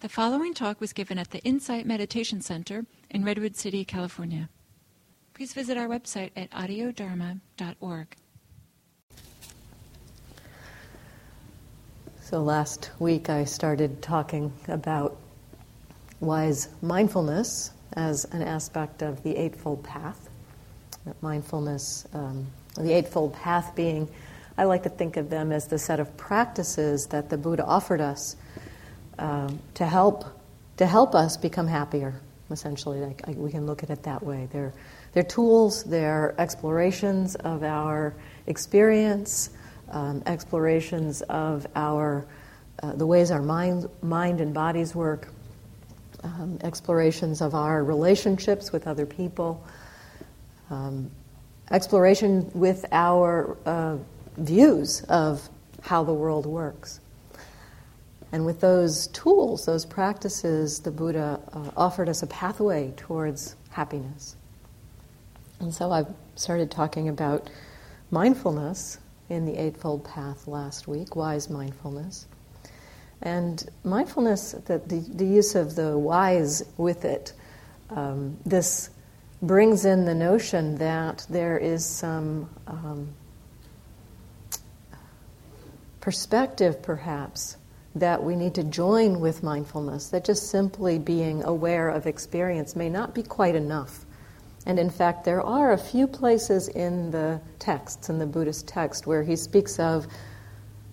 The following talk was given at the Insight Meditation Center in Redwood City, California. Please visit our website at audiodharma.org. So, last week I started talking about wise mindfulness as an aspect of the Eightfold Path. That mindfulness, um, the Eightfold Path being, I like to think of them as the set of practices that the Buddha offered us um, to help to help us become happier. Essentially, like, I, we can look at it that way. They're they're tools. They're explorations of our experience, um, explorations of our uh, the ways our mind mind and bodies work, um, explorations of our relationships with other people, um, exploration with our uh, views of how the world works. And with those tools, those practices, the Buddha uh, offered us a pathway towards happiness. And so I started talking about mindfulness in the Eightfold Path last week, wise mindfulness. And mindfulness, the, the, the use of the wise with it, um, this brings in the notion that there is some um, perspective, perhaps, that we need to join with mindfulness, that just simply being aware of experience may not be quite enough. And in fact, there are a few places in the texts, in the Buddhist text, where he speaks of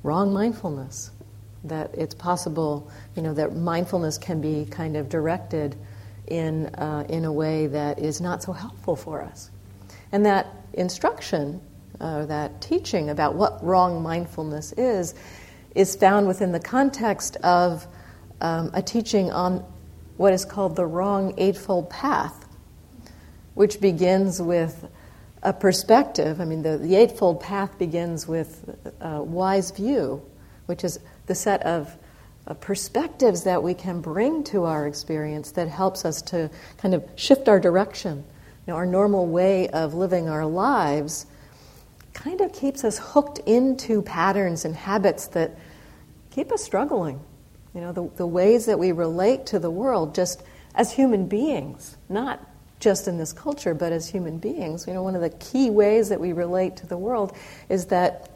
wrong mindfulness, that it's possible, you know, that mindfulness can be kind of directed in, uh, in a way that is not so helpful for us. And that instruction, uh, that teaching about what wrong mindfulness is, is found within the context of um, a teaching on what is called the wrong Eightfold Path, which begins with a perspective. I mean, the, the Eightfold Path begins with a wise view, which is the set of uh, perspectives that we can bring to our experience that helps us to kind of shift our direction. You know, our normal way of living our lives kind of keeps us hooked into patterns and habits that keep us struggling. You know, the, the ways that we relate to the world just as human beings, not just in this culture, but as human beings. You know, one of the key ways that we relate to the world is that,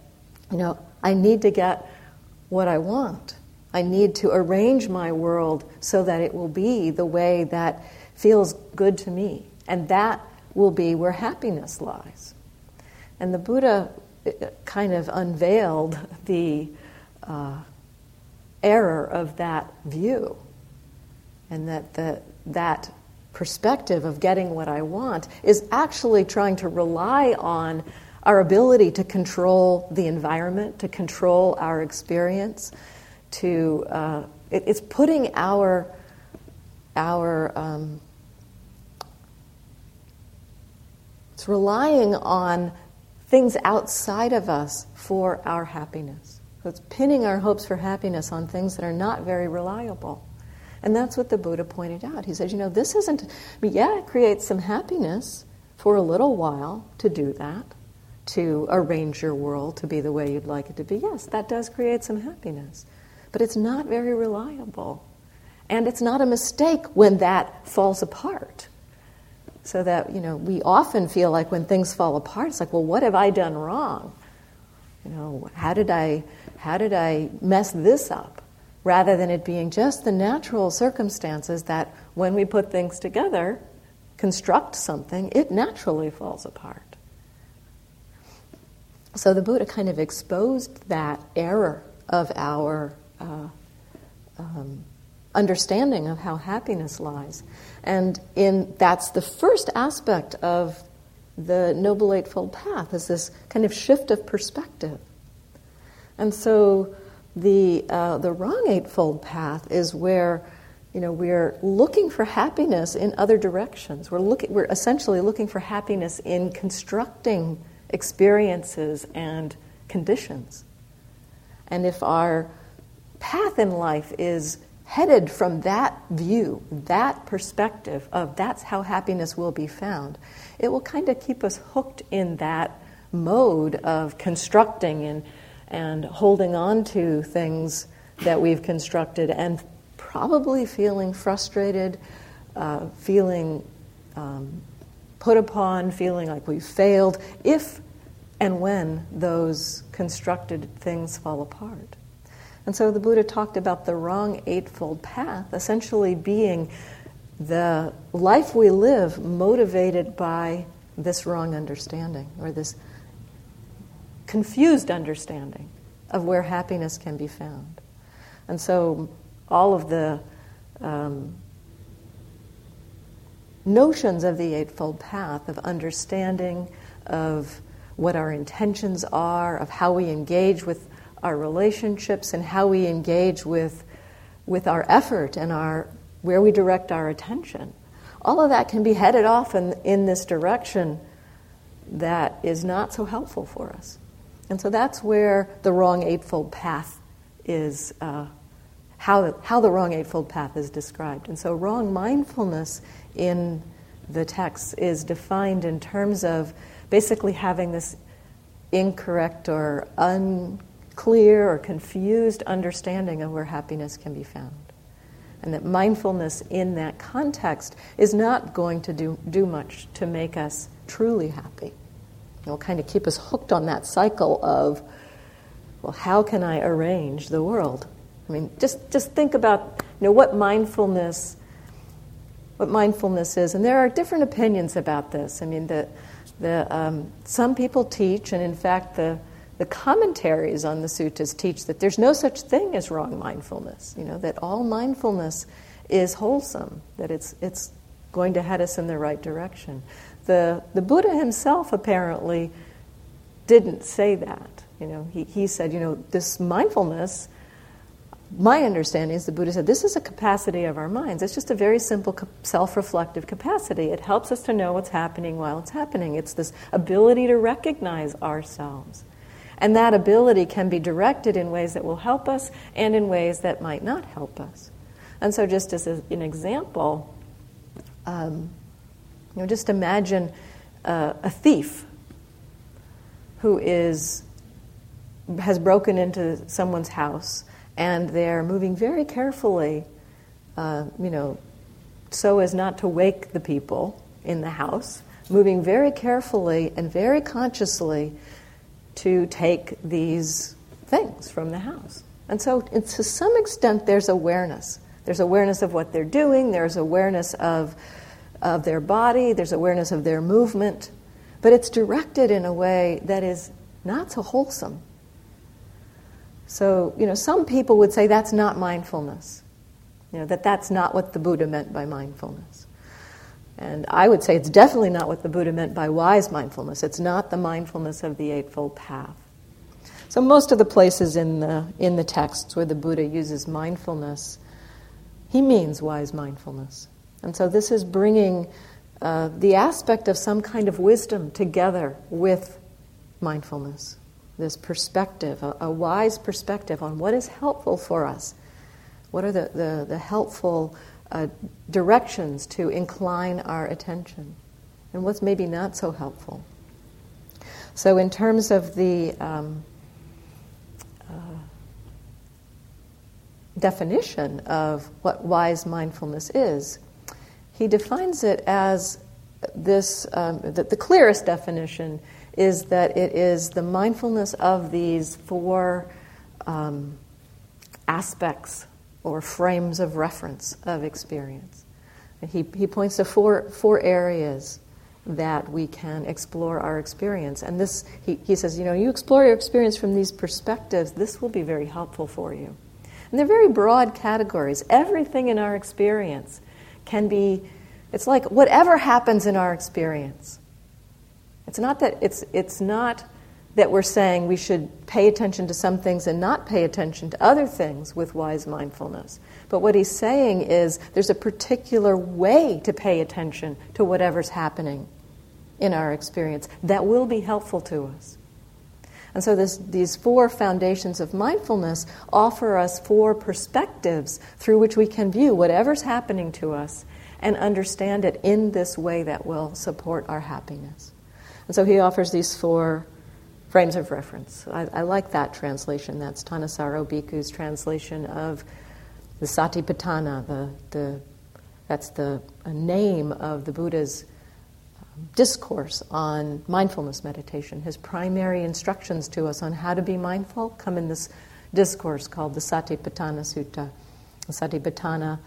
you know, I need to get what I want. I need to arrange my world so that it will be the way that feels good to me. And that will be where happiness lies. And the Buddha uh, kind of unveiled the uh, error of that view. And that the, that perspective of getting what I want is actually trying to rely on our ability to control the environment, to control our experience, to uh, it, it's putting our our um, it's relying on things outside of us for our happiness. So it's pinning our hopes for happiness on things that are not very reliable. And that's what the Buddha pointed out. He says, you know, this isn't, I mean, yeah, it creates some happiness for a little while to do that, to arrange your world to be the way you'd like it to be. Yes, that does create some happiness. But it's not very reliable. And it's not a mistake when that falls apart. So that, you know, we often feel like when things fall apart, it's like, well, what have I done wrong? You know, how did I how did I mess this up? Rather than it being just the natural circumstances that when we put things together, construct something, it naturally falls apart. So the Buddha kind of exposed that error of our uh, um, understanding of how happiness lies. And in, that's the first aspect of the Noble Eightfold Path, is this kind of shift of perspective. And so the, uh, the wrong Eightfold Path is where you know, we're looking for happiness in other directions. We're, looking, we're essentially looking for happiness in constructing experiences and conditions. And if our path in life is headed from that view, that perspective of that's how happiness will be found, it will kind of keep us hooked in that mode of constructing and and holding on to things that we've constructed and probably feeling frustrated, uh, feeling um, put upon, feeling like we've failed, if and when those constructed things fall apart. And so the Buddha talked about the wrong Eightfold Path essentially being the life we live motivated by this wrong understanding or this confused understanding of where happiness can be found. And so all of the um, notions of the Eightfold Path, of understanding, of what our intentions are, of how we engage with our relationships, and how we engage with, with our effort and our, where we direct our attention. All of that can be headed off in, in this direction that is not so helpful for us. And so that's where the wrong Eightfold Path is, uh, how, how the wrong Eightfold Path is described. And so wrong mindfulness in the text is defined in terms of basically having this incorrect or unclear or confused understanding of where happiness can be found. And that mindfulness in that context is not going to do, do much to make us truly happy. It will kind of keep us hooked on that cycle of, well, how can I arrange the world? I mean, just, just think about you know, what mindfulness what mindfulness is. And there are different opinions about this. I mean, the, the, um, some people teach, and in fact, the, the commentaries on the suttas teach that there's no such thing as wrong mindfulness, you know, that all mindfulness is wholesome, that it's, it's going to head us in the right direction. The, the Buddha himself apparently didn't say that. You know, he, he said, you know, this mindfulness my understanding is the Buddha said this is a capacity of our minds. It's just a very simple self reflective capacity. It helps us to know what's happening while it's happening. It's this ability to recognize ourselves. And that ability can be directed in ways that will help us and in ways that might not help us. And so, just as an example, um, you know, just imagine uh, a thief who is has broken into someone's house and they're moving very carefully, uh, you know, so as not to wake the people in the house, moving very carefully and very consciously to take these things from the house. And so, to some extent, there's awareness. There's awareness of what they're doing, there's awareness of, of their body, there's awareness of their movement, but it's directed in a way that is not so wholesome. So, you know, some people would say that's not mindfulness. You know, that that's not what the Buddha meant by mindfulness. And I would say it's definitely not what the Buddha meant by wise mindfulness. It's not the mindfulness of the Eightfold Path. So, most of the places in the, in the texts where the Buddha uses mindfulness, he means wise mindfulness. And so, this is bringing uh, the aspect of some kind of wisdom together with mindfulness this perspective, a, a, wise perspective on what is helpful for us. What are the, the, the helpful uh, directions to incline our attention? And what's maybe not so helpful? So, in terms of the um, uh, definition of what wise mindfulness is, he defines it as this um, the, the clearest definition is that it is the mindfulness of these four um, aspects or frames of reference of experience. And he, he points to four, four areas that we can explore our experience. And this, he, he says, you know, you explore your experience from these perspectives, this will be very helpful for you. And they're very broad categories. Everything in our experience can be, it's like whatever happens in our experience it's not that it's, it's not that we're saying we should pay attention to some things and not pay attention to other things with wise mindfulness. But what he's saying is there's a particular way to pay attention to whatever's happening in our experience that will be helpful to us. And so, this, these four foundations of mindfulness offer us four perspectives through which we can view whatever's happening to us and understand it in this way that will support our happiness. And so he offers these four frames of reference. I, I like that translation. That's Thanissaro Bhikkhu's translation of the Satipatthana, the, the, that's the name of the Buddha's discourse on mindfulness meditation. His primary instructions to us on how to be mindful come in this discourse called the Satipatthana Sutta. Satipatthana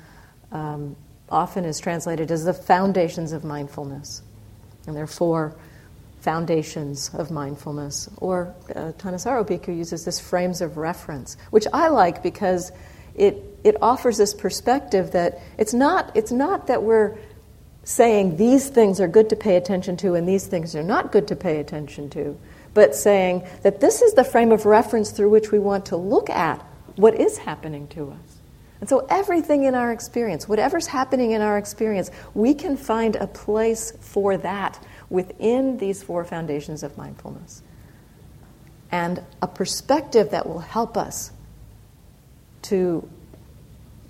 um, often is translated as the foundations of mindfulness. And there are four foundations of mindfulness. Or uh, Thanissaro Bhikkhu uses this frames of reference, which I like because it, it offers this perspective that it's not, it's not that we're saying these things are good to pay attention to and these things are not good to pay attention to, but saying that this is the frame of reference through which we want to look at what is happening to us. And so, everything in our experience, whatever's happening in our experience, we can find a place for that within these four foundations of mindfulness. And a perspective that will help us to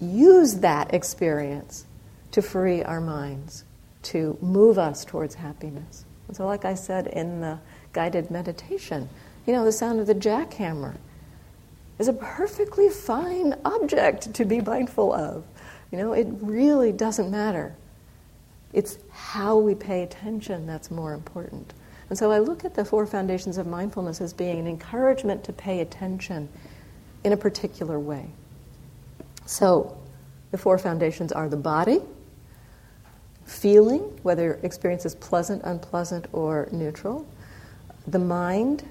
use that experience to free our minds, to move us towards happiness. And so, like I said in the guided meditation, you know, the sound of the jackhammer is a perfectly fine object to be mindful of. You know, it really doesn't matter. It's how we pay attention that's more important. And so I look at the four foundations of mindfulness as being an encouragement to pay attention in a particular way. So the four foundations are the body, feeling, whether experience is pleasant, unpleasant, or neutral, the mind,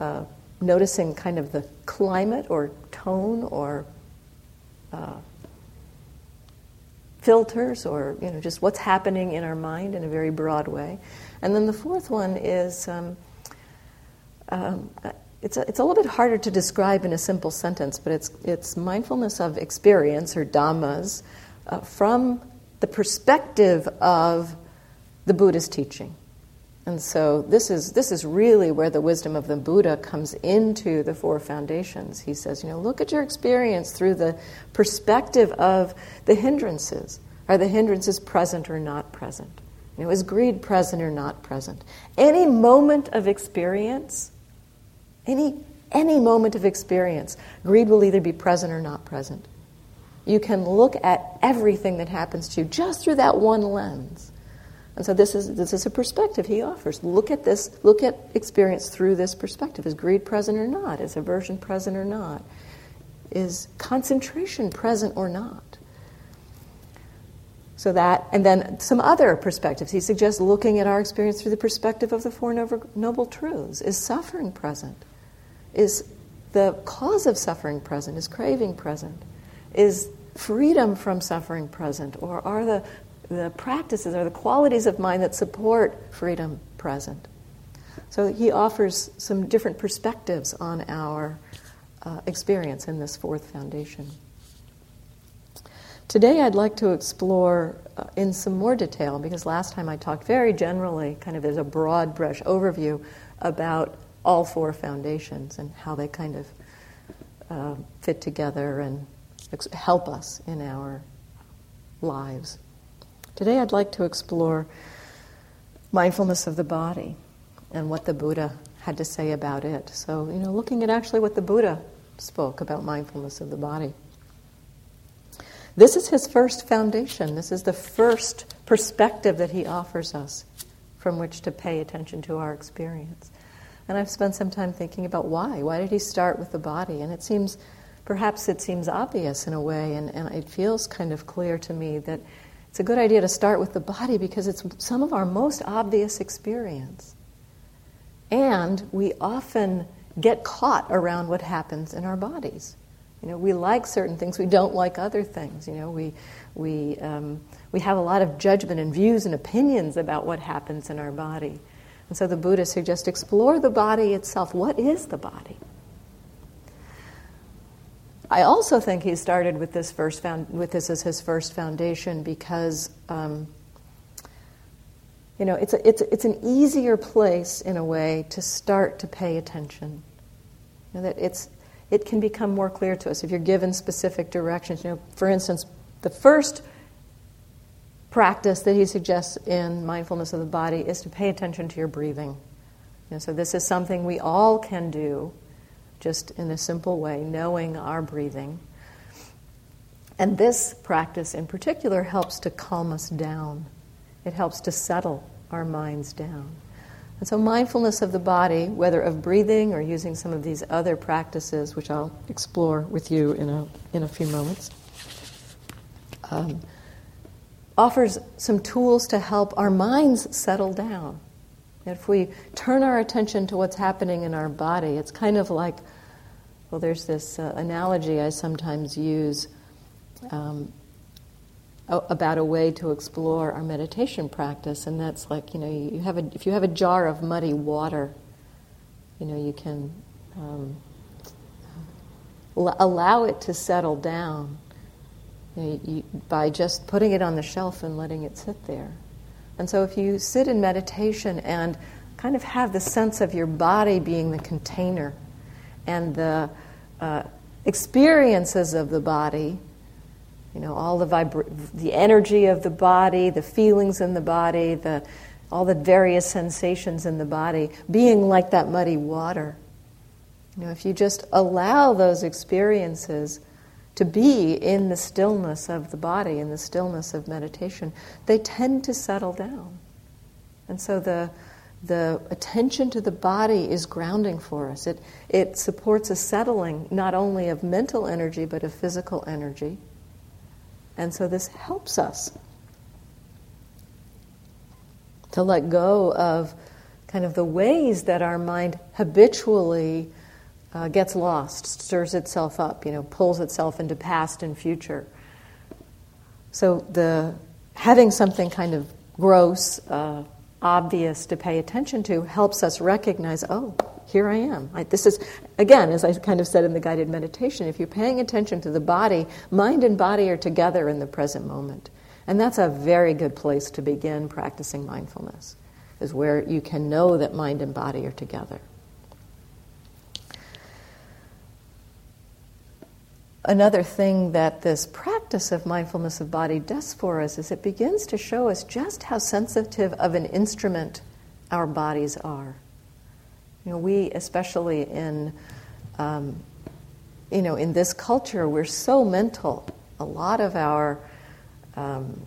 uh, noticing kind of the climate or tone or uh, filters or you know just what's happening in our mind in a very broad way. And then the fourth one is um, um, it's, a, it's a little bit harder to describe in a simple sentence but it's, it's mindfulness of experience or dhammas uh, from the perspective of the buddhist teaching and so this is, this is really where the wisdom of the Buddha comes into the four foundations. He says, you know, look at your experience through the perspective of the hindrances. Are the hindrances present or not present? You know, is greed present or not present? Any moment of experience, any, any moment of experience, greed will either be present or not present. You can look at everything that happens to you just through that one lens. And so this is, this is a perspective he offers. Look at this, look at experience through this perspective. Is greed present or not? Is aversion present or not? Is concentration present or not? So that, and then some other perspectives. He suggests looking at our experience through the perspective of the Four Noble Truths. Is suffering present? Is the cause of suffering present? Is craving present? Is freedom from suffering present? Or are the the practices or the qualities of mind that support freedom present. So he offers some different perspectives on our uh, experience in this fourth foundation. Today, I'd like to explore uh, in some more detail, because last time I talked very generally, kind of as a broad brush overview, about all four foundations and how they kind of uh, fit together and help us in our lives. Today I'd like to explore mindfulness of the body and what the Buddha had to say about it. So, you know, looking at actually what the Buddha spoke about mindfulness of the body. This is his first foundation. This is the first perspective that he offers us from which to pay attention to our experience. And I've spent some time thinking about why. Why did he start with the body? And it seems, perhaps it seems obvious in a way, and, and it feels kind of clear to me that it's a good idea to start with the body because it's some of our most obvious experience. And we often get caught around what happens in our bodies. You know, we like certain things, we don't like other things. You know, we, we, um, we have a lot of judgment and views and opinions about what happens in our body. And so the Buddha suggests explore the body itself. What is the body? I also think he started with this first found, with this as his first foundation because um, you know it's a, it's it's an easier place in a way to start to pay attention. You know, that it's it can become more clear to us if you're given specific directions. You know, for instance, the first practice that he suggests in mindfulness of the body is to pay attention to your breathing. You know, so this is something we all can do just in a simple way, knowing our breathing. And this practice in particular helps to calm us down. It helps to settle our minds down. And so, mindfulness of the body, whether of breathing or using some of these other practices, which I'll explore with you in a, in a few moments, um, offers some tools to help our minds settle down. If we turn our attention to what's happening in our body, it's kind of like well, there's this uh, analogy I sometimes use um, about a way to explore our meditation practice, and that's like you know you have a, if you have a jar of muddy water, you know you can um, allow it to settle down you know, you, by just putting it on the shelf and letting it sit there. And so if you sit in meditation and kind of have the sense of your body being the container and the uh, experiences of the body, you know, all the vibra- the energy of the body, the feelings in the body, the all the various sensations in the body, being like that muddy water. You know, if you just allow those experiences to be in the stillness of the body, in the stillness of meditation, they tend to settle down. And so the the attention to the body is grounding for us. It, it supports a settling not only of mental energy but of physical energy. And so this helps us to let go of kind of the ways that our mind habitually uh, gets lost, stirs itself up, you know, pulls itself into past and future. So the having something kind of gross, uh, obvious to pay attention to helps us recognize, oh, here I am. I, this is, again, as I kind of said in the guided meditation, if you're paying attention to the body, mind and body are together in the present moment. And that's a very good place to begin practicing mindfulness, is where you can know that mind and body are together. Another thing that this practice of mindfulness of body does for us is it begins to show us just how sensitive of an instrument our bodies are. You know, we, especially in, um, you know, in this culture, we're so mental. A lot of our, um,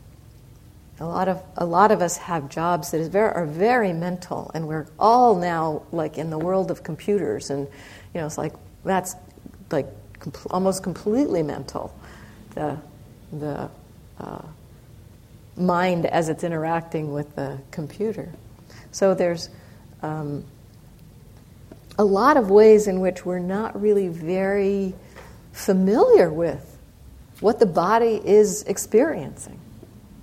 a lot of a lot of us have jobs that very, are very mental, and we're all now like in the world of computers, and you know, it's like that's like almost completely mental, the, the uh, mind as it's interacting with the computer. So there's um, a lot of ways in which we're not really very familiar with what the body is experiencing.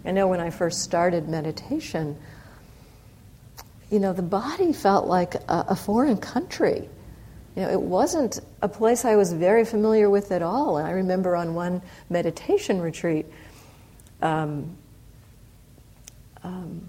I know when I first started meditation, you know, the body felt like a, a foreign country. You know, it wasn't a place I was very familiar with at all. And I remember on one meditation retreat, um, um,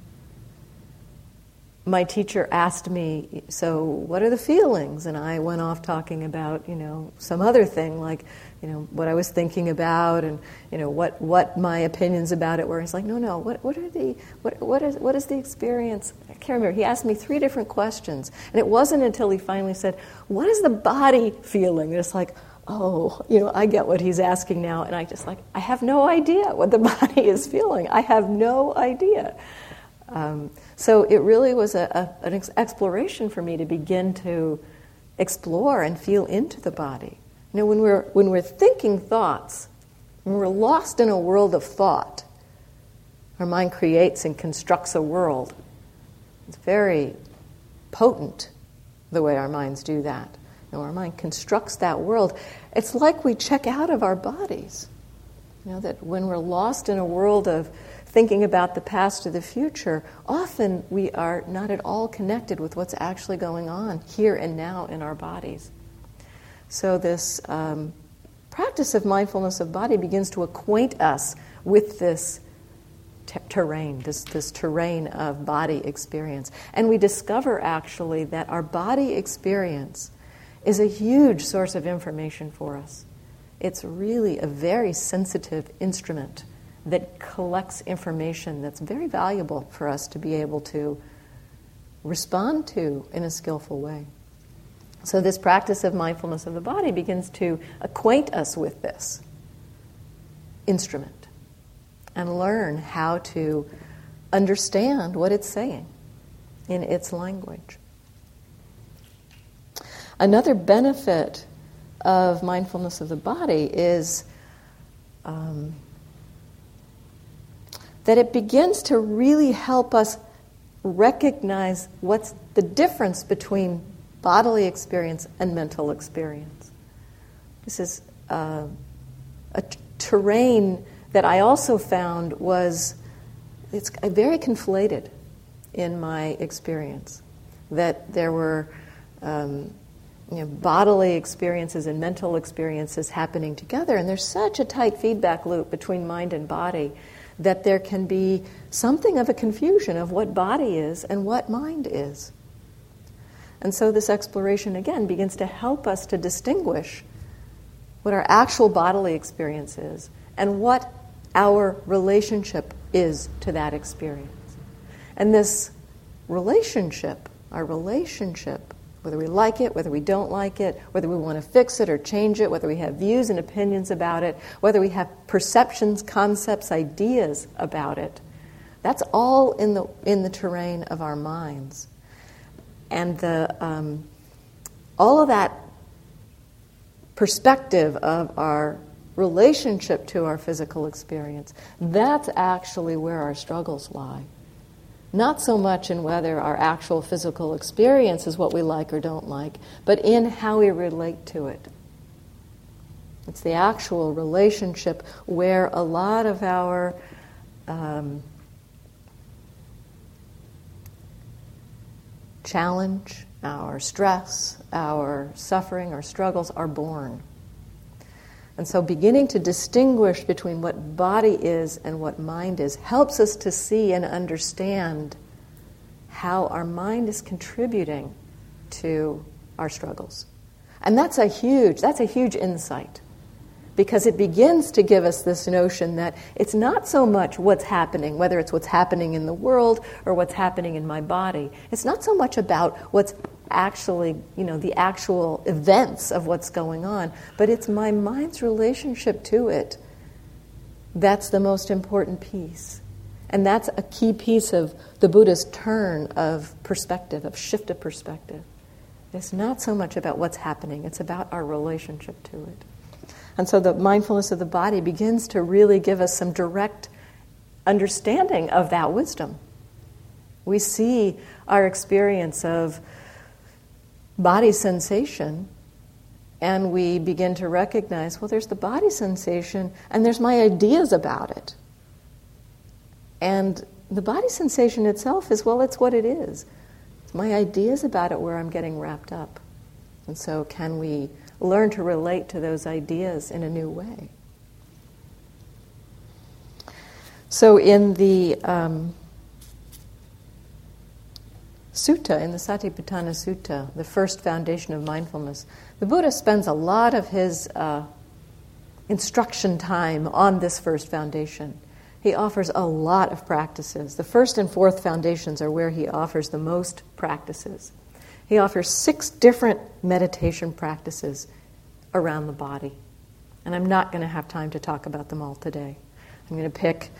my teacher asked me, "So, what are the feelings?" And I went off talking about, you know, some other thing like, you know, what I was thinking about and, you know, what, what my opinions about it were. He's like, "No, no. What, what are the what, what is what is the experience?" I can't remember. He asked me three different questions, and it wasn't until he finally said, "What is the body feeling?" And it's like, oh, you know, I get what he's asking now, and I just like, I have no idea what the body is feeling. I have no idea. Um, so it really was a, a, an ex- exploration for me to begin to explore and feel into the body. You know, when we're, when we're thinking thoughts, when we're lost in a world of thought, our mind creates and constructs a world. It's very potent the way our minds do that. You know, our mind constructs that world. It's like we check out of our bodies. You know, that when we're lost in a world of thinking about the past or the future, often we are not at all connected with what's actually going on here and now in our bodies. So, this um, practice of mindfulness of body begins to acquaint us with this t- terrain, this, this terrain of body experience. And we discover actually that our body experience is a huge source of information for us. It's really a very sensitive instrument that collects information that's very valuable for us to be able to respond to in a skillful way. So, this practice of mindfulness of the body begins to acquaint us with this instrument and learn how to understand what it's saying in its language. Another benefit of mindfulness of the body is um, that it begins to really help us recognize what's the difference between bodily experience and mental experience. This is uh, a t- terrain that I also found was it's very conflated in my experience. That there were um, you know, bodily experiences and mental experiences happening together, and there's such a tight feedback loop between mind and body that there can be something of a confusion of what body is and what mind is. And so this exploration again begins to help us to distinguish what our actual bodily experience is and what our relationship is to that experience. And this relationship, our relationship, whether we like it, whether we don't like it, whether we want to fix it or change it, whether we have views and opinions about it, whether we have perceptions, concepts, ideas about it, that's all in the, in the terrain of our minds. And the, um, all of that perspective of our relationship to our physical experience, that's actually where our struggles lie. Not so much in whether our actual physical experience is what we like or don't like, but in how we relate to it. It's the actual relationship where a lot of our um, challenge, our stress, our suffering, our struggles are born. And so, beginning to distinguish between what body is and what mind is helps us to see and understand how our mind is contributing to our struggles. And that's a huge, that's a huge insight because it begins to give us this notion that it's not so much what's happening, whether it's what's happening in the world or what's happening in my body. It's not so much about what's actually, you know, the actual events of what's going on, but it's my mind's relationship to it. That's the most important piece. And that's a key piece of the Buddha's turn of perspective, of shift of perspective. It's not so much about what's happening, it's about our relationship to it. And so the mindfulness of the body begins to really give us some direct understanding of that wisdom. We see our experience of body sensation and we begin to recognize well, there's the body sensation and there's my ideas about it. And the body sensation itself is well, it's what it is. It's my ideas about it where I'm getting wrapped up. And so, can we learn to relate to those ideas in a new way? So, in the um, sutta, in the Satipatthana Sutta, the first foundation of mindfulness, the Buddha spends a lot of his uh, instruction time on this first foundation. He offers a lot of practices. The first and fourth foundations are where he offers the most practices. He offers six different meditation practices around the body. And I'm not going to have time to talk about them all today. I'm going to pick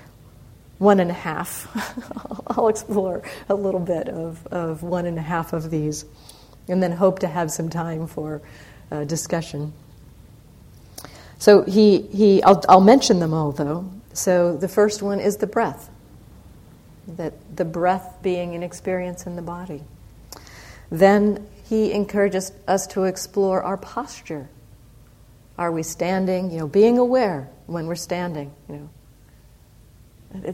one and a half. I'll explore a little bit of, of one and a half of these, and then hope to have some time for uh, discussion. So he, he I'll, I'll mention them all though. So the first one is the breath, that the breath being an experience in the body. Then he encourages us to explore our posture. Are we standing? You know, being aware when we're standing. You know,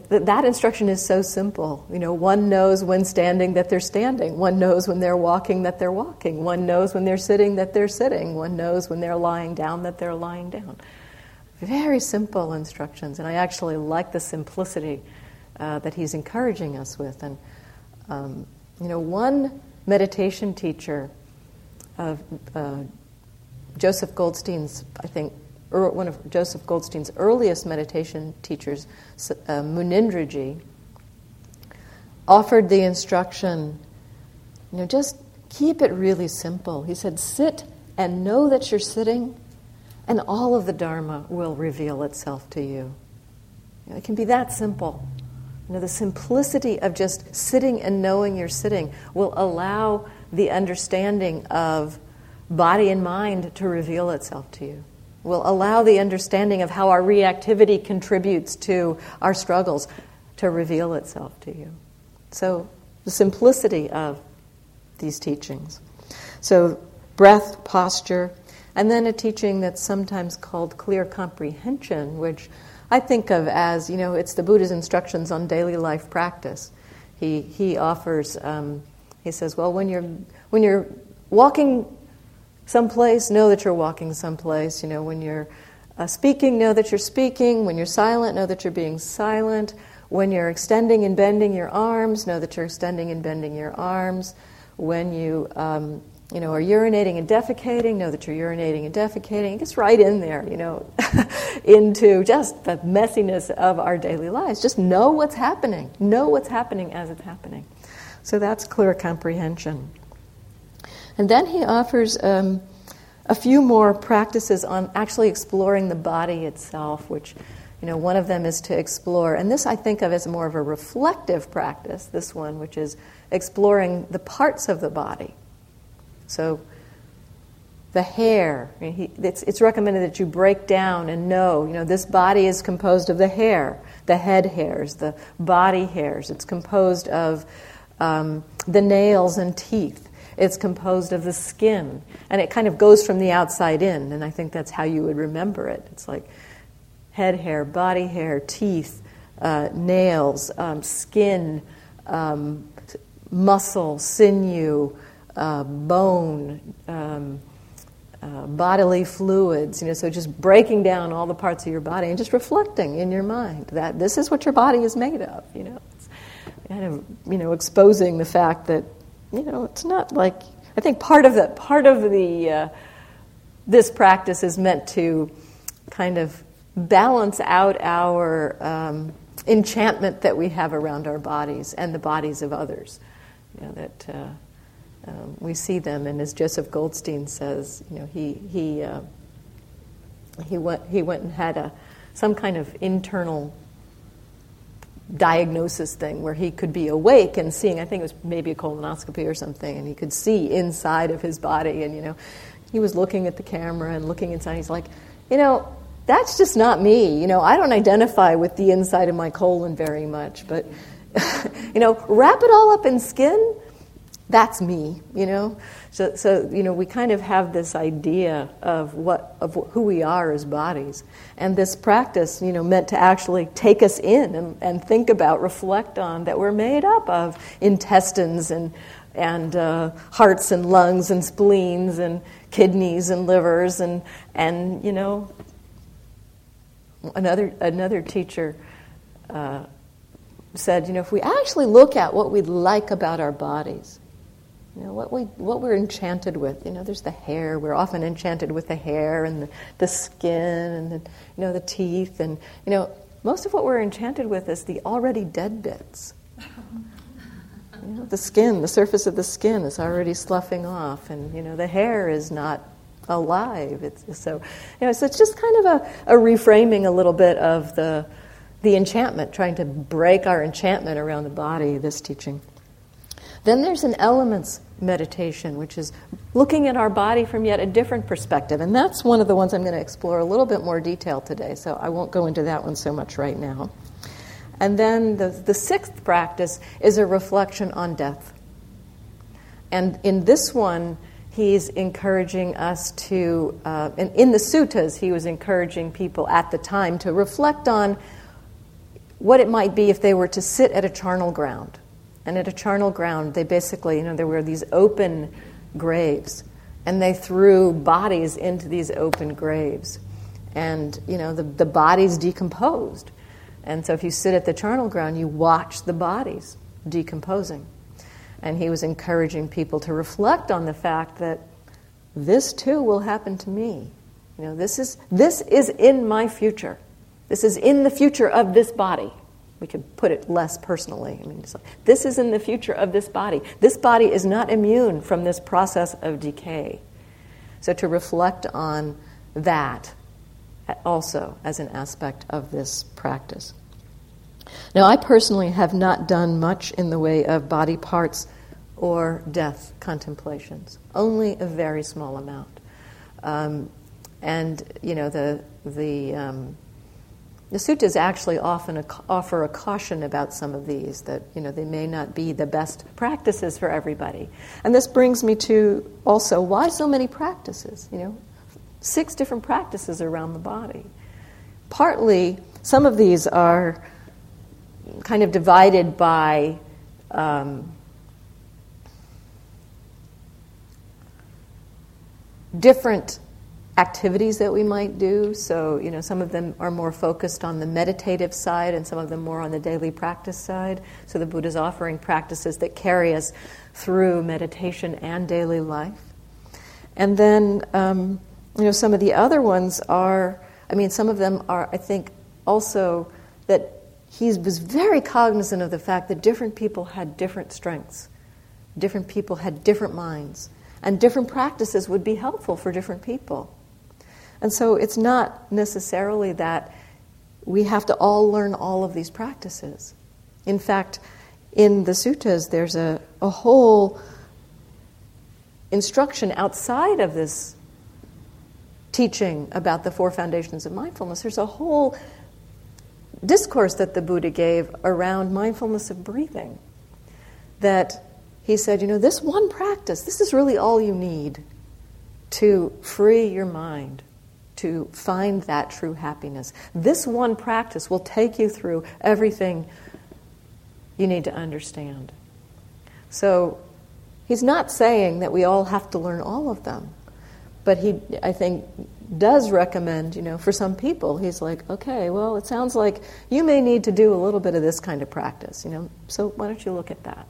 that instruction is so simple. You know, one knows when standing that they're standing. One knows when they're walking that they're walking. One knows when they're sitting that they're sitting. One knows when they're lying down that they're lying down. Very simple instructions, and I actually like the simplicity uh, that he's encouraging us with. And um, you know, one meditation teacher of uh, Joseph Goldstein's, I think, one of Joseph Goldstein's earliest meditation teachers, uh, Munindraji, offered the instruction, you know, just keep it really simple. He said, sit and know that you're sitting, and all of the Dharma will reveal itself to you. It can be that simple. You know, the simplicity of just sitting and knowing you're sitting will allow the understanding of body and mind to reveal itself to you. Will allow the understanding of how our reactivity contributes to our struggles to reveal itself to you. So, the simplicity of these teachings. So, breath, posture, and then a teaching that's sometimes called clear comprehension, which I think of as, you know, it's the Buddha's instructions on daily life practice. He, he offers, um, he says, well, when you're, when you're walking someplace, know that you're walking someplace. You know, when you're uh, speaking, know that you're speaking. When you're silent, know that you're being silent. When you're extending and bending your arms, know that you're extending and bending your arms. When you um, you know, are urinating and defecating, know that you're urinating and defecating. It gets right in there, you know, into just the messiness of our daily lives. Just know what's happening. Know what's happening as it's happening. So that's clear comprehension. And then he offers um, a few more practices on actually exploring the body itself, which, you know, one of them is to explore, and this I think of as more of a reflective practice, this one, which is exploring the parts of the body so, the hair, it's, recommended that you break down and know, you know, this body is composed of the hair, the head hairs, the body hairs. It's composed of um, the nails and teeth. It's composed of the skin. And it kind of goes from the outside in, and I think that's how you would remember it. It's like head hair, body hair, teeth, uh, nails, um, skin, um, muscle, sinew, uh, bone, um, uh, bodily fluids, you know, so just breaking down all the parts of your body and just reflecting in your mind that this is what your body is made of, you know. It's kind of, you know, exposing the fact that, you know, it's not like, I think part of the, part of the, uh, this practice is meant to kind of balance out our um, enchantment that we have around our bodies and the bodies of others. You know, that uh, um, we see them, and as Joseph Goldstein says, you know, he he uh, he went he went and had a some kind of internal diagnosis thing where he could be awake and seeing. I think it was maybe a colonoscopy or something, and he could see inside of his body, and you know, he was looking at the camera and looking inside. He's like, you know. That's just not me. You know, I don't identify with the inside of my colon very much, but you know, wrap it all up in skin that's me, you know. So, so you know, we kind of have this idea of what of who we are as bodies, and this practice, you know, meant to actually take us in and, and think about, reflect on that we're made up of intestines and and uh, hearts and lungs and spleens and kidneys and livers and and you know. Another another teacher. Uh, said, you know, if we actually look at what we like about our bodies, you know, what, we, what we're enchanted with. You know, there's the hair. We're often enchanted with the hair and the, the skin and the, you know, the teeth. And, you know, most of what we're enchanted with is the already dead bits. You know, the skin, the surface of the skin is already sloughing off. And, you know, the hair is not alive. It's, so, you know, so it's just kind of a, a reframing a little bit of the, the enchantment, trying to break our enchantment around the body, this teaching. Then there's an elements meditation, which is looking at our body from yet a different perspective. And that's one of the ones I'm going to explore a little bit more detail today, so I won't go into that one so much right now. And then the, the sixth practice is a reflection on death. And in this one, he's encouraging us to, uh, and in the suttas, he was encouraging people at the time to reflect on what it might be if they were to sit at a charnel ground and at a charnel ground, they basically, you know, there were these open graves, and they threw bodies into these open graves. And, you know, the, the bodies decomposed. And so if you sit at the charnel ground, you watch the bodies decomposing. And he was encouraging people to reflect on the fact that this too will happen to me. You know, this is, this is in my future. This is in the future of this body we could put it less personally. I mean, this is in the future of this body. This body is not immune from this process of decay. So to reflect on that also as an aspect of this practice. Now, I personally have not done much in the way of body parts or death contemplations, only a very small amount. Um, and, you know, the, the, um, the suttas actually often offer a caution about some of these, that, you know, they may not be the best practices for everybody. And this brings me to also why so many practices, you know, six different practices around the body. Partly, some of these are kind of divided by um, different activities that we might do. So, you know, some of them are more focused on the meditative side and some of them more on the daily practice side. So the Buddha's offering practices that carry us through meditation and daily life. And then, um, you know, some of the other ones are, I mean, some of them are, I think, also that he was very cognizant of the fact that different people had different strengths, different people had different minds, and different practices would be helpful for different people. And so it's not necessarily that we have to all learn all of these practices. In fact, in the suttas, there's a, a whole instruction outside of this teaching about the four foundations of mindfulness. There's a whole discourse that the Buddha gave around mindfulness of breathing. That he said, you know, this one practice, this is really all you need to free your mind to find that true happiness. This one practice will take you through everything you need to understand. So he's not saying that we all have to learn all of them, but he, I think, does recommend, you know, for some people, he's like, okay, well, it sounds like you may need to do a little bit of this kind of practice, you know, so why don't you look at that?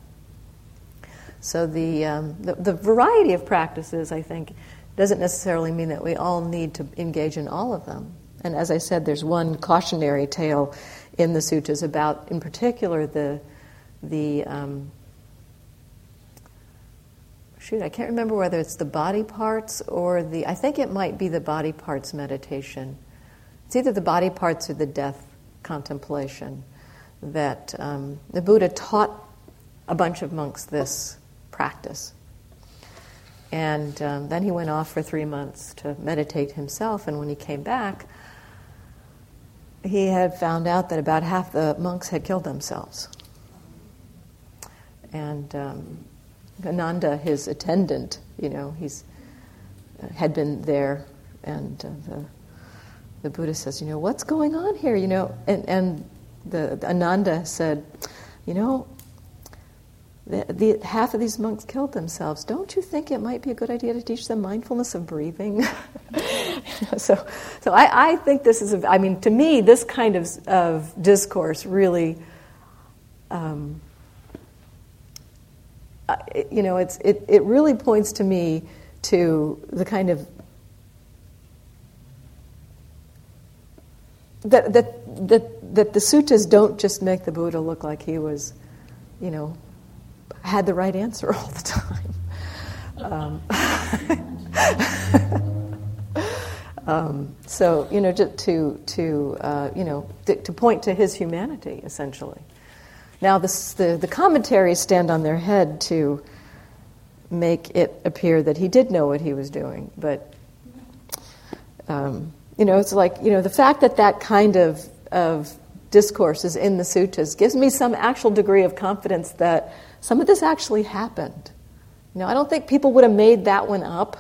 So the, um, the, the variety of practices, I think, doesn't necessarily mean that we all need to engage in all of them. And as I said, there's one cautionary tale in the suttas about, in particular, the the um, shoot, I can't remember whether it's the body parts or the. I think it might be the body parts meditation. It's either the body parts or the death contemplation that um, the Buddha taught a bunch of monks this practice. And um, then he went off for three months to meditate himself. And when he came back, he had found out that about half the monks had killed themselves. And um, Ananda, his attendant, you know, he's uh, had been there, and uh, the the Buddha says, you know, what's going on here? You know, and and the, the Ananda said, you know, the, the, half of these monks killed themselves. Don't you think it might be a good idea to teach them mindfulness of breathing? so, so I, I, think this is, a, I mean, to me, this kind of, of discourse really, um, you know, it's, it, it really points to me to the kind of that, that, that, that the suttas don't just make the Buddha look like he was, you know, had the right answer all the time. Um, um, so you know, to to uh, you know to, to, point to his humanity essentially. Now the the commentaries stand on their head to make it appear that he did know what he was doing, but um, you know, it's like you know the fact that that kind of of discourse is in the suttas gives me some actual degree of confidence that some of this actually happened. You know, I don't think people would have made that one up,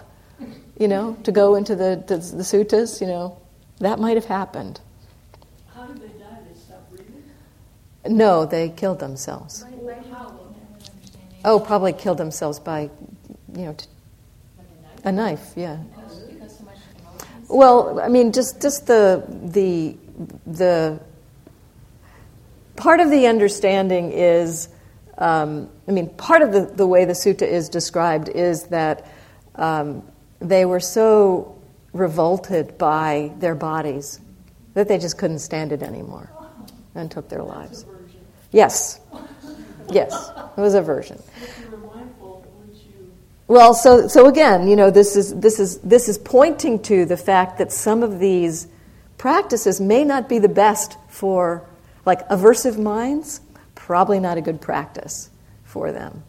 you know, to go into the, the, the suttas, you know. That might have happened. How did they die? They stopped breathing? No, they killed themselves. Oh, probably killed themselves by, you know, t- a knife, yeah. Well, I mean, just just the the the part of the understanding is um, I mean, part of the, the way the sutta is described is that um, they were so revolted by their bodies that they just couldn't stand it anymore and took their lives. Yes. Yes, it was aversion. Well, so so again, you know, this is this is this is pointing to the fact that some of these practices may not be the best for like aversive minds, probably not a good practice for them.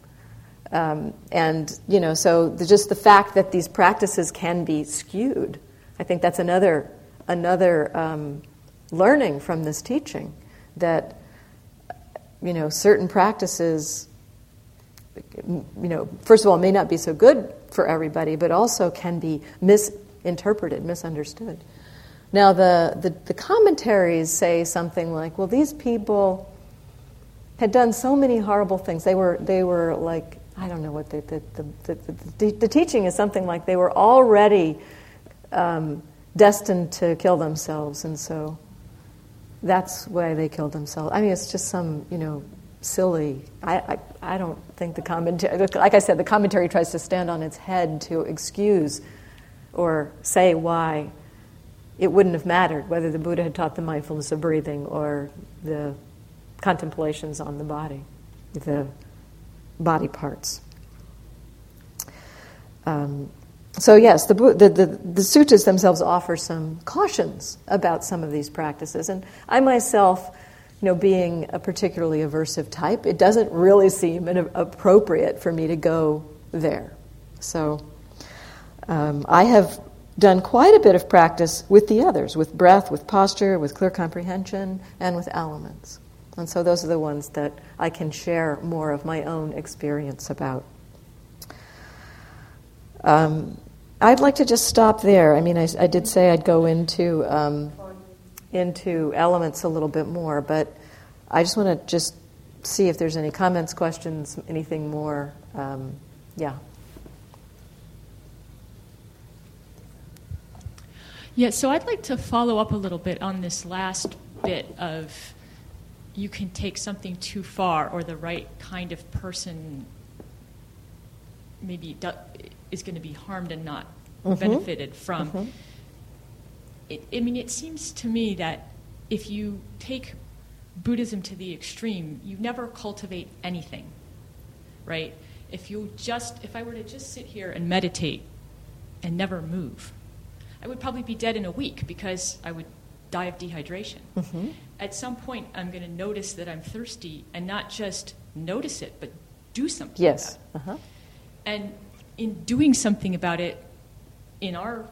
Um, and, you know, so the, just the fact that these practices can be skewed, I think that's another, another um, learning from this teaching that, you know, certain practices, you know, first of all, may not be so good for everybody, but also can be misinterpreted, misunderstood. Now, the, the, the commentaries say something like, well, these people had done so many horrible things. They were, they were like, I don't know what the, the, the, the, the teaching is something like they were already um, destined to kill themselves, and so that's why they killed themselves. I mean, it's just some, you know, silly. I, I, I don't think the commentary, like I said, the commentary tries to stand on its head to excuse or say why it wouldn't have mattered whether the Buddha had taught the mindfulness of breathing or the contemplations on the body, the body parts. Um, so yes, the, the, the, the, suttas themselves offer some cautions about some of these practices. And I myself, you know, being a particularly aversive type, it doesn't really seem appropriate for me to go there. So um, I have done quite a bit of practice with the others, with breath, with posture, with clear comprehension, and with elements. And so those are the ones that I can share more of my own experience about. Um, I'd like to just stop there. I mean, I, I did say I'd go into um, into elements a little bit more, but I just want to just see if there's any comments, questions, anything more. Um, yeah. Yeah, so I'd like to follow up a little bit on this last bit of you can take something too far, or the right kind of person maybe is going to be harmed and not mm-hmm. benefited from. Mm-hmm. It, I mean, it seems to me that if you take Buddhism to the extreme, you never cultivate anything, right? If you just, if I were to just sit here and meditate and never move, I would probably be dead in a week because I would die of dehydration. Mm-hmm. At some point, I'm going to notice that I'm thirsty and not just notice it, but do something. Yes. Uh-huh. And in doing something about it in our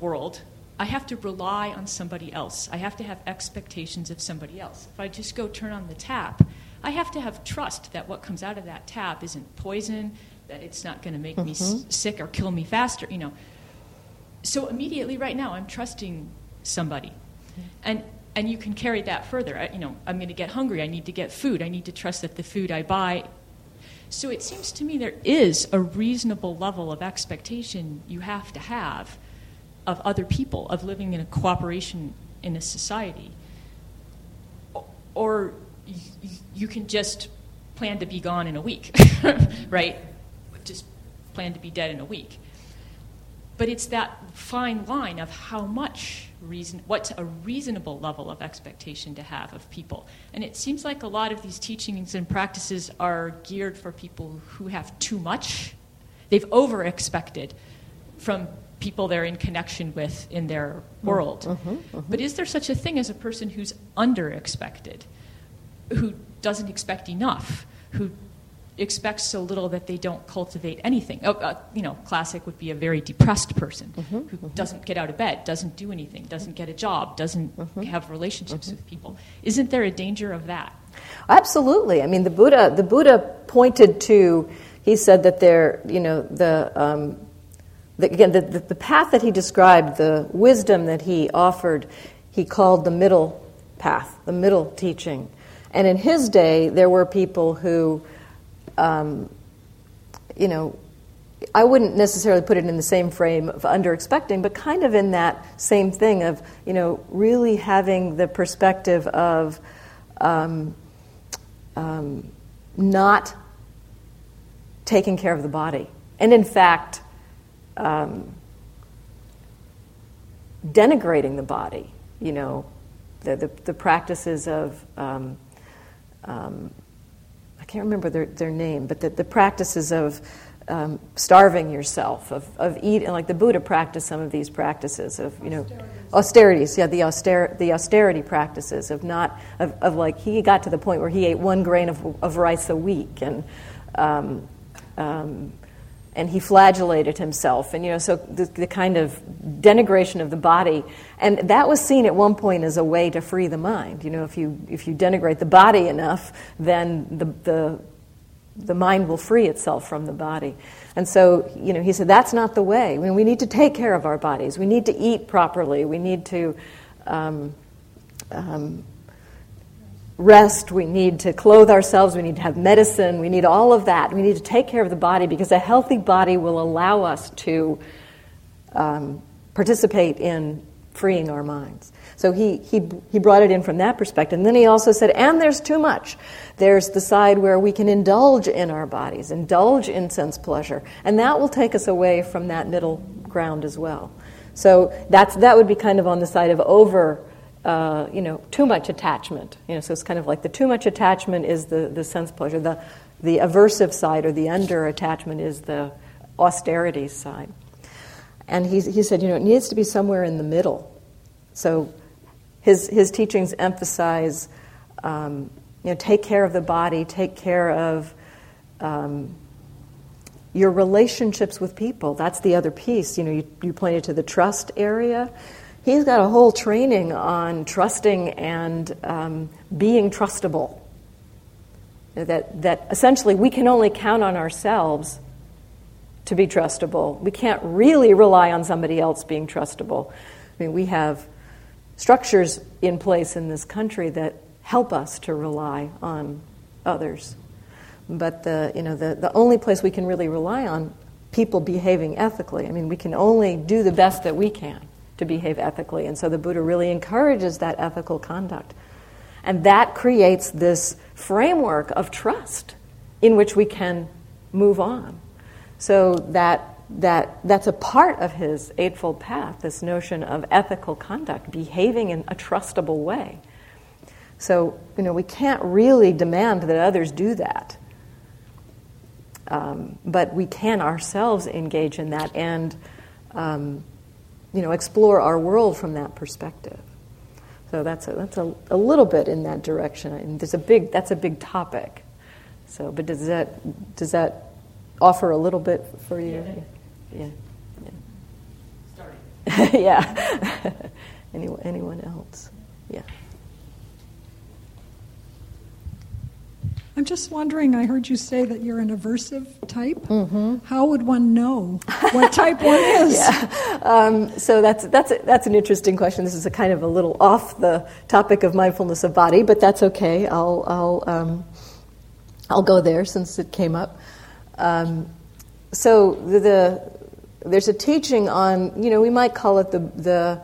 world, I have to rely on somebody else. I have to have expectations of somebody else. If I just go turn on the tap, I have to have trust that what comes out of that tap isn't poison, that it's not going to make mm-hmm. me s- sick or kill me faster, you know. So immediately right now I'm trusting somebody. And, and you can carry that further. I, you know, I'm going to get hungry. I need to get food. I need to trust that the food I buy. So it seems to me there is a reasonable level of expectation you have to have of other people, of living in a cooperation in a society. Or you can just plan to be gone in a week, right? Just plan to be dead in a week. But it's that fine line of how much reason, what's a reasonable level of expectation to have of people. And it seems like a lot of these teachings and practices are geared for people who have too much. They've over expected from people they're in connection with in their mm-hmm. world. Mm-hmm, mm-hmm. But is there such a thing as a person who's under expected, who doesn't expect enough, who expects so little that they don't cultivate anything. Oh, uh, you know, classic would be a very depressed person mm-hmm, who mm-hmm. doesn't get out of bed, doesn't do anything, doesn't get a job, doesn't mm-hmm. have relationships mm-hmm. with people. Isn't there a danger of that? Absolutely. I mean, the Buddha, the Buddha pointed to. He said that there, you know, the, um, the again, the, the, the path that he described, the wisdom that he offered, he called the middle path, the middle teaching. And in his day, there were people who um, you know, I wouldn't necessarily put it in the same frame of under expecting, but kind of in that same thing of, you know, really having the perspective of um, um, not taking care of the body. And in fact, um, denigrating the body, you know, the, the, the practices of um, um, can't remember their, their name, but the, the practices of um, starving yourself, of, of eating, like the Buddha practiced some of these practices of, you know, austerities, yeah, the, auster, the austerity practices of not, of, of like, he got to the point where he ate one grain of, of rice a week and, um, um, and he flagellated himself. And, you know, so the, the kind of denigration of the body. And that was seen at one point as a way to free the mind. You know, if you, if you denigrate the body enough, then the, the, the mind will free itself from the body. And so, you know, he said, that's not the way. I mean, we need to take care of our bodies. We need to eat properly. We need to um, um, rest. We need to clothe ourselves. We need to have medicine. We need all of that. We need to take care of the body because a healthy body will allow us to um, participate in freeing our minds. So he, he, he brought it in from that perspective. And then he also said, and there's too much. There's the side where we can indulge in our bodies, indulge in sense pleasure, and that will take us away from that middle ground as well. So that's, that would be kind of on the side of over, uh, you know, too much attachment. You know, so it's kind of like the too much attachment is the, the sense pleasure. The, the aversive side or the under attachment is the austerity side. And he, he said, you know, it needs to be somewhere in the middle. So his, his teachings emphasize um, you know, take care of the body, take care of um, your relationships with people. That's the other piece. You know, you, you pointed to the trust area. He's got a whole training on trusting and um, being trustable. that, that essentially we can only count on ourselves to be trustable. We can't really rely on somebody else being trustable. I mean, we have structures in place in this country that help us to rely on others. But the, you know, the, the only place we can really rely on people behaving ethically, I mean, we can only do the best that we can to behave ethically. And so the Buddha really encourages that ethical conduct. And that creates this framework of trust in which we can move on. So that, that, that's a part of his Eightfold Path, this notion of ethical conduct, behaving in a trustable way. So, you know, we can't really demand that others do that. Um, but we can ourselves engage in that and, um, you know, explore our world from that perspective. So that's a, that's a, a little bit in that direction. And there's a big, that's a big topic. So, but does that, does that offer a little bit for you? Yeah. Yeah. yeah. yeah. anyone, anyone else? Yeah. I'm just wondering, I heard you say that you're an aversive type. Mm-hmm. How would one know what type one is? yeah. Um, so that's, that's, a, that's an interesting question. This is a kind of a little off the topic of mindfulness of body, but that's okay. I'll, I'll, um, I'll go there since it came up. Um, so the, the, there's a teaching on, you know, we might call it the, the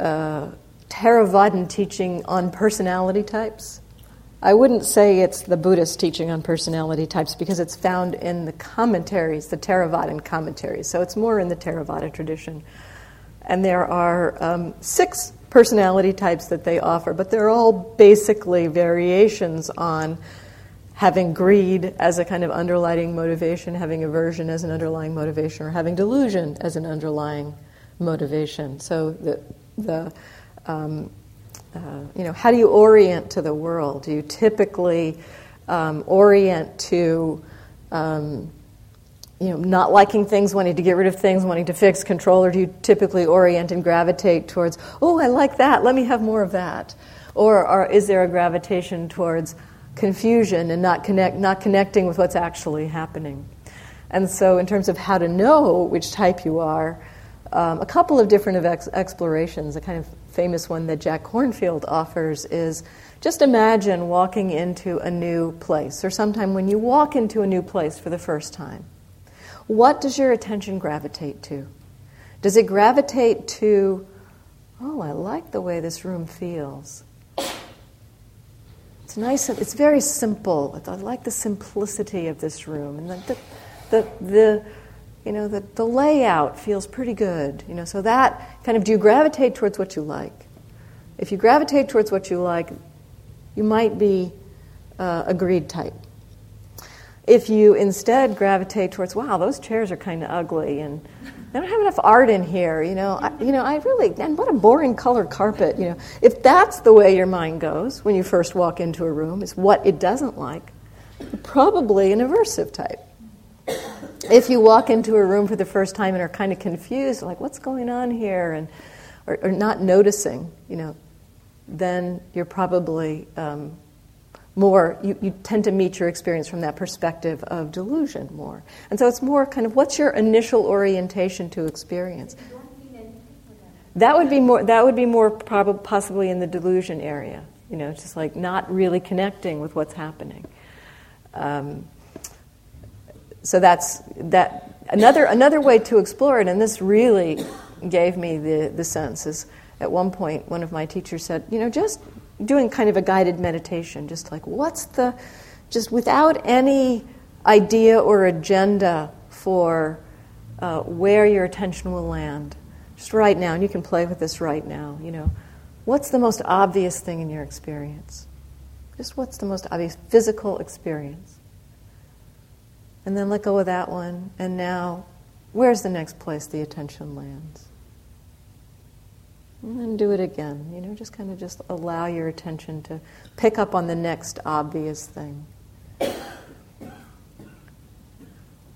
uh, Theravadan teaching on personality types. I wouldn't say it's the Buddhist teaching on personality types because it's found in the commentaries, the Theravadan commentaries. So it's more in the Theravada tradition. And there are um, six personality types that they offer, but they're all basically variations on having greed as a kind of underlying motivation, having aversion as an underlying motivation, or having delusion as an underlying motivation. So the, the um, uh, you know, how do you orient to the world? Do you typically um, orient to, um, you know, not liking things, wanting to get rid of things, wanting to fix, control, or do you typically orient and gravitate towards, oh, I like that, let me have more of that? Or, or is there a gravitation towards confusion and not, connect, not connecting with what's actually happening? And so, in terms of how to know which type you are, um, a couple of different ex- explorations, a kind of famous one that Jack Kornfield offers is just imagine walking into a new place, or sometime when you walk into a new place for the first time. What does your attention gravitate to? Does it gravitate to, oh, I like the way this room feels? It's nice, it's very simple. I like the simplicity of this room. And the, the, the you know, the, the layout feels pretty good. You know, so that kind of, do you gravitate towards what you like? If you gravitate towards what you like, you might be uh, a greed type. if you instead gravitate towards, wow, those chairs are kind of ugly and I don't have enough art in here, you know. I, you know, I really and what a boring color carpet, you know. If that's the way your mind goes when you first walk into a room, is what it doesn't like, probably an aversive type. If you walk into a room for the first time and are kind of confused, like what's going on here, and or, or not noticing, you know, then you're probably um, more, you, you tend to meet your experience from that perspective of delusion more. And so it's more kind of what's your initial orientation to experience? That would be more, that would be more probably possibly in the delusion area, you know, just like not really connecting with what's happening. Um, so that's that another another way to explore it, and this really gave me the, the sense is at one point one of my teachers said, you know, just doing kind of a guided meditation, just like what's the, just without any idea or agenda for uh, where your attention will land, just right now, and you can play with this right now, you know, what's the most obvious thing in your experience? Just what's the most obvious physical experience? And then let go of that one, and now, where's the next place the attention lands? And then do it again. You know, just kind of just allow your attention to pick up on the next obvious thing.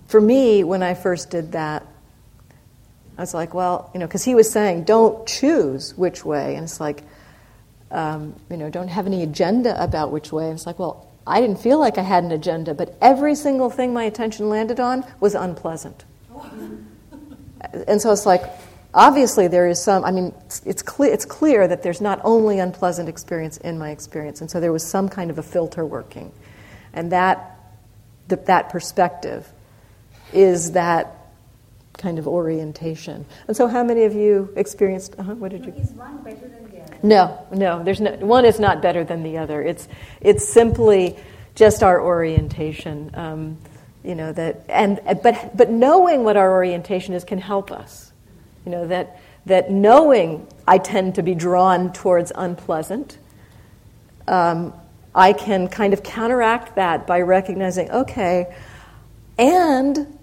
For me, when I first did that, I was like, well, you know, because he was saying, don't choose which way. And it's like, um, you know, don't have any agenda about which way. And it's like, well, I didn't feel like I had an agenda, but every single thing my attention landed on was unpleasant. and so it's like, obviously there is some i mean it's, clear, it's clear that there's not only unpleasant experience in my experience. And so there was some kind of a filter working. And that the, that perspective is that kind of orientation. And so how many of you experienced uh-huh, what did you? Is one better than no. No there's no one is not better than the other. It's it's simply just our orientation um, you know that and but but knowing what our orientation is can help us. You know, that, that knowing I tend to be drawn towards unpleasant, um, I can kind of counteract that by recognizing, okay, and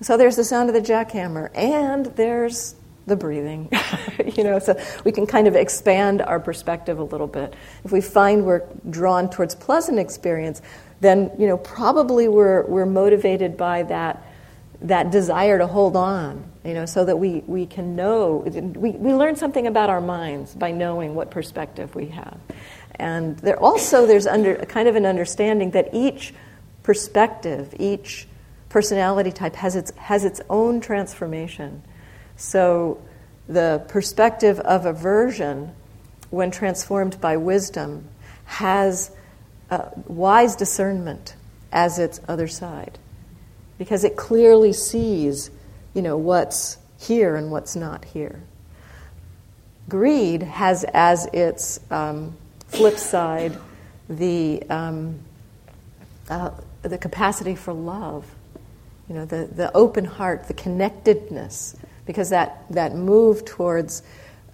so there's the sound of the jackhammer, and there's the breathing. you know, so we can kind of expand our perspective a little bit. If we find we're drawn towards pleasant experience, then you know probably we're we're motivated by that that desire to hold on, you know, so that we, we can know, we, we learn something about our minds by knowing what perspective we have. And there also there's under, kind of an understanding that each perspective, each personality type has its, has its own transformation. So the perspective of aversion, when transformed by wisdom, has wise discernment as its other side because it clearly sees, you know, what's here and what's not here. Greed has as its um, flip side the, um, uh, the capacity for love, you know, the, the open heart, the connectedness, because that, that move towards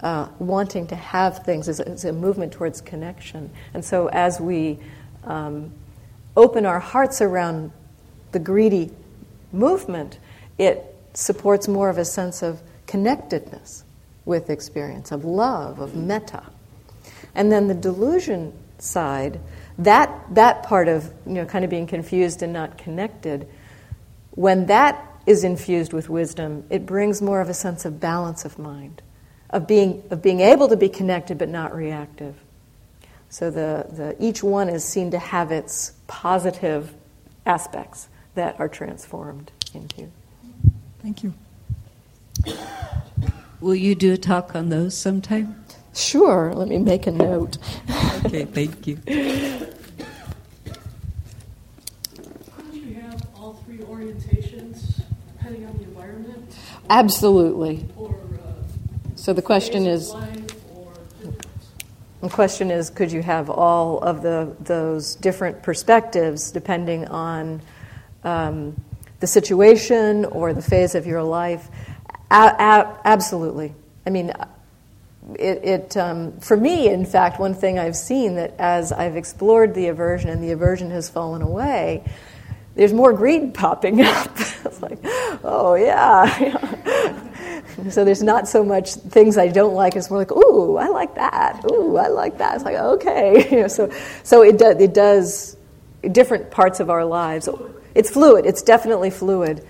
uh, wanting to have things is, is, a movement towards connection. And so as we um, open our hearts around the greedy movement, it supports more of a sense of connectedness with experience, of love, of metta. And then the delusion side, that, that part of you know, kind of being confused and not connected, when that is infused with wisdom, it brings more of a sense of balance of mind, of being, of being able to be connected but not reactive. So the, the, each one is seen to have its positive aspects that are transformed into. Thank you. Will you do a talk on those sometime? Sure, let me make a note. okay, thank you. You have all three orientations depending on the environment? Absolutely. So the question is the question is could you have all of the those different perspectives depending on um, the situation or the phase of your life? A- a- absolutely. I mean, it, it um, for me, in fact, one thing I've seen that as I've explored the aversion and the aversion has fallen away, there's more greed popping up. it's like, oh yeah. so there's not so much things I don't like. It's more like, ooh, I like that. Ooh, I like that. It's like, okay. you know, so so it does it does different parts of our lives. It's fluid. It's definitely fluid.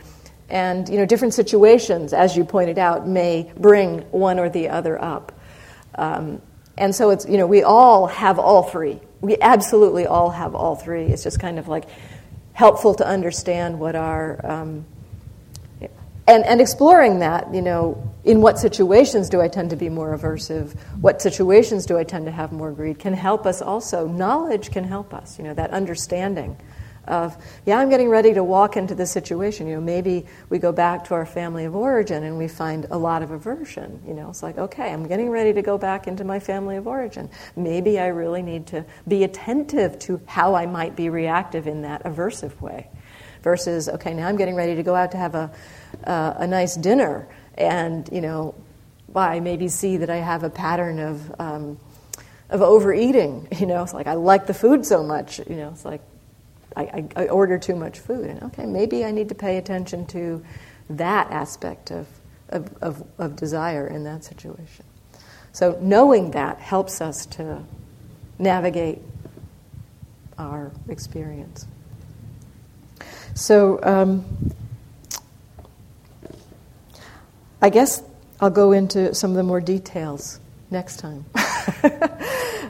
And you know, different situations, as you pointed out, may bring one or the other up. Um, and so it's you know, we all have all three. We absolutely all have all three. It's just kind of like helpful to understand what our um, and, and exploring that, you know, in what situations do I tend to be more aversive? What situations do I tend to have more greed? Can help us also. Knowledge can help us, you know, that understanding of, yeah, I'm getting ready to walk into this situation. You know, maybe we go back to our family of origin and we find a lot of aversion. You know, it's like, okay, I'm getting ready to go back into my family of origin. Maybe I really need to be attentive to how I might be reactive in that aversive way. Versus, okay, now I'm getting ready to go out to have a, uh, a nice dinner and, you know, I maybe see that I have a pattern of, um, of overeating. You know, it's like I like the food so much. You know, it's like I, I, I, order too much food. And okay, maybe I need to pay attention to that aspect of, of, of, of desire in that situation. So knowing that helps us to navigate our experience. So um, I guess I'll go into some of the more details next time.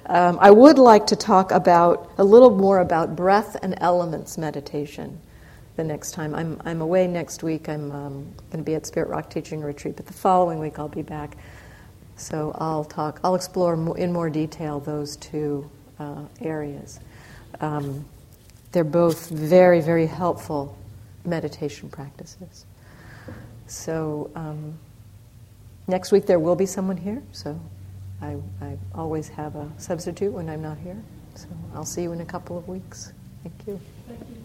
um, I would like to talk about a little more about breath and elements meditation the next time. I'm, I'm away next week. I'm um, going to be at Spirit Rock teaching retreat, but the following week I'll be back. So I'll talk. I'll explore in more detail those two uh, areas. Um, they're both very, very helpful meditation practices. So um, next week there will be someone here. So I, I always have a substitute when I'm not here. So I'll see you in a couple of weeks. Thank you. Thank you.